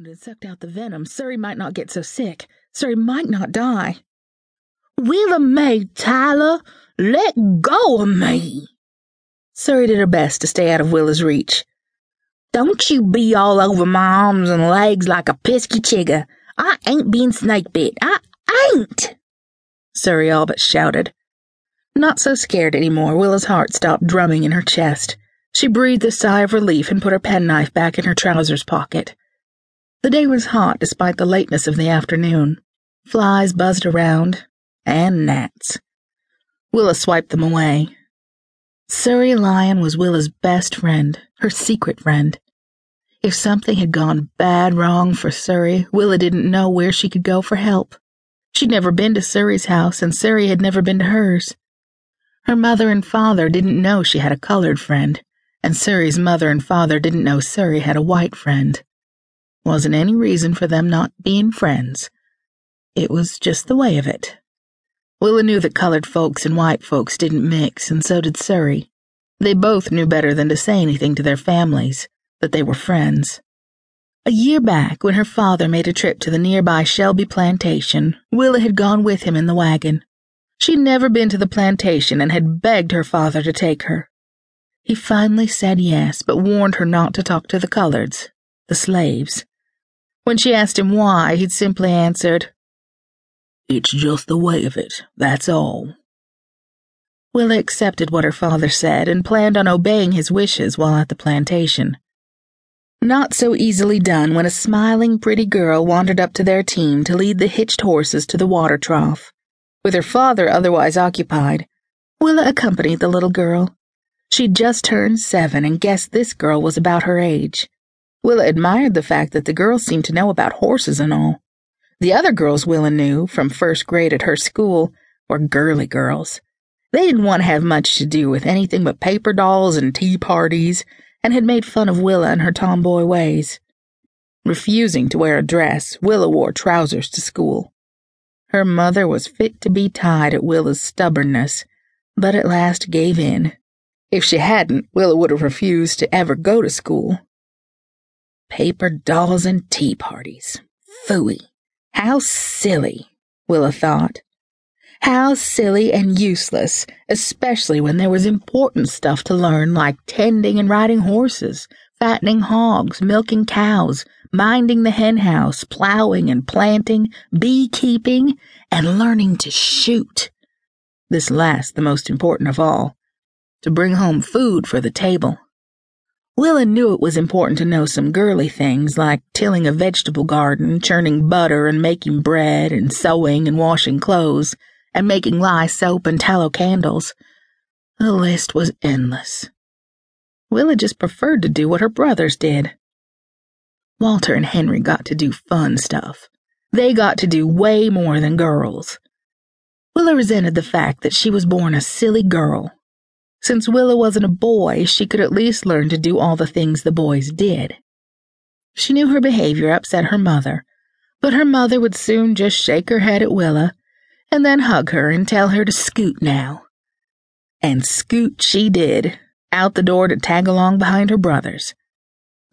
wound and sucked out the venom, Surry might not get so sick. Surry might not die. Willa May Tyler, let go of me. Surry did her best to stay out of Willa's reach. Don't you be all over my arms and legs like a pesky chigger. I ain't been snake bit. I ain't. Surry all but shouted. Not so scared any more, Willa's heart stopped drumming in her chest. She breathed a sigh of relief and put her penknife back in her trousers pocket. The day was hot despite the lateness of the afternoon. Flies buzzed around, and gnats. Willa swiped them away. Surry Lion was Willa's best friend, her secret friend. If something had gone bad wrong for Surry, Willa didn't know where she could go for help. She'd never been to Surry's house, and Surry had never been to hers. Her mother and father didn't know she had a colored friend, and Surry's mother and father didn't know Surry had a white friend. Wasn't any reason for them not being friends. It was just the way of it. Willa knew that colored folks and white folks didn't mix, and so did Surry. They both knew better than to say anything to their families, that they were friends. A year back, when her father made a trip to the nearby Shelby plantation, Willa had gone with him in the wagon. She'd never been to the plantation and had begged her father to take her. He finally said yes, but warned her not to talk to the coloreds, the slaves. When she asked him why, he'd simply answered, It's just the way of it, that's all. Willa accepted what her father said and planned on obeying his wishes while at the plantation. Not so easily done when a smiling, pretty girl wandered up to their team to lead the hitched horses to the water trough. With her father otherwise occupied, Willa accompanied the little girl. She'd just turned seven and guessed this girl was about her age. Willa admired the fact that the girls seemed to know about horses and all. The other girls Willa knew, from first grade at her school, were girly girls. They didn't want to have much to do with anything but paper dolls and tea parties, and had made fun of Willa and her tomboy ways. Refusing to wear a dress, Willa wore trousers to school. Her mother was fit to be tied at Willa's stubbornness, but at last gave in. If she hadn't, Willa would have refused to ever go to school. Paper dolls and tea parties. Phooey. How silly, Willa thought. How silly and useless, especially when there was important stuff to learn like tending and riding horses, fattening hogs, milking cows, minding the hen house, plowing and planting, beekeeping, and learning to shoot. This last the most important of all. To bring home food for the table. Willa knew it was important to know some girly things like tilling a vegetable garden, churning butter and making bread, and sewing and washing clothes, and making lye soap and tallow candles. The list was endless. Willa just preferred to do what her brothers did. Walter and Henry got to do fun stuff. They got to do way more than girls. Willa resented the fact that she was born a silly girl since Willa wasn't a boy, she could at least learn to do all the things the boys did. She knew her behavior upset her mother, but her mother would soon just shake her head at Willa and then hug her and tell her to scoot now. And scoot she did, out the door to tag along behind her brothers.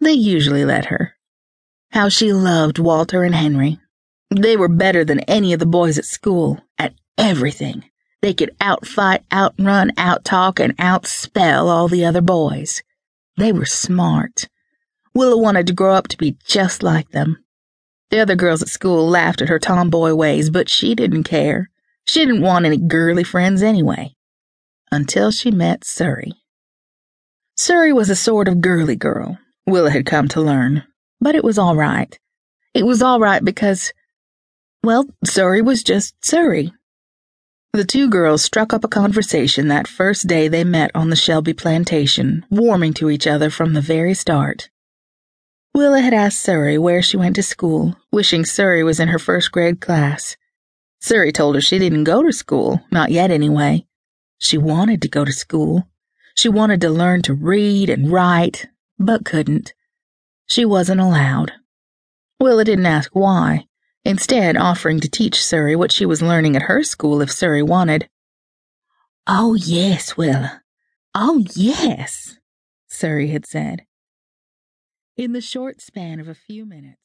They usually let her. How she loved Walter and Henry. They were better than any of the boys at school, at everything. They could outfight, outrun, outtalk, and outspell all the other boys. They were smart. Willa wanted to grow up to be just like them. The other girls at school laughed at her tomboy ways, but she didn't care. She didn't want any girly friends anyway. Until she met Surry. Surry was a sort of girly girl, Willa had come to learn, but it was all right. It was all right because, well, Surry was just Surry. The two girls struck up a conversation that first day they met on the Shelby plantation, warming to each other from the very start. Willa had asked Surry where she went to school, wishing Surry was in her first grade class. Surry told her she didn't go to school, not yet anyway. She wanted to go to school. She wanted to learn to read and write, but couldn't. She wasn't allowed. Willa didn't ask why instead offering to teach Surry what she was learning at her school if Surry wanted. Oh, yes, Willa. Oh, yes, Surry had said. In the short span of a few minutes,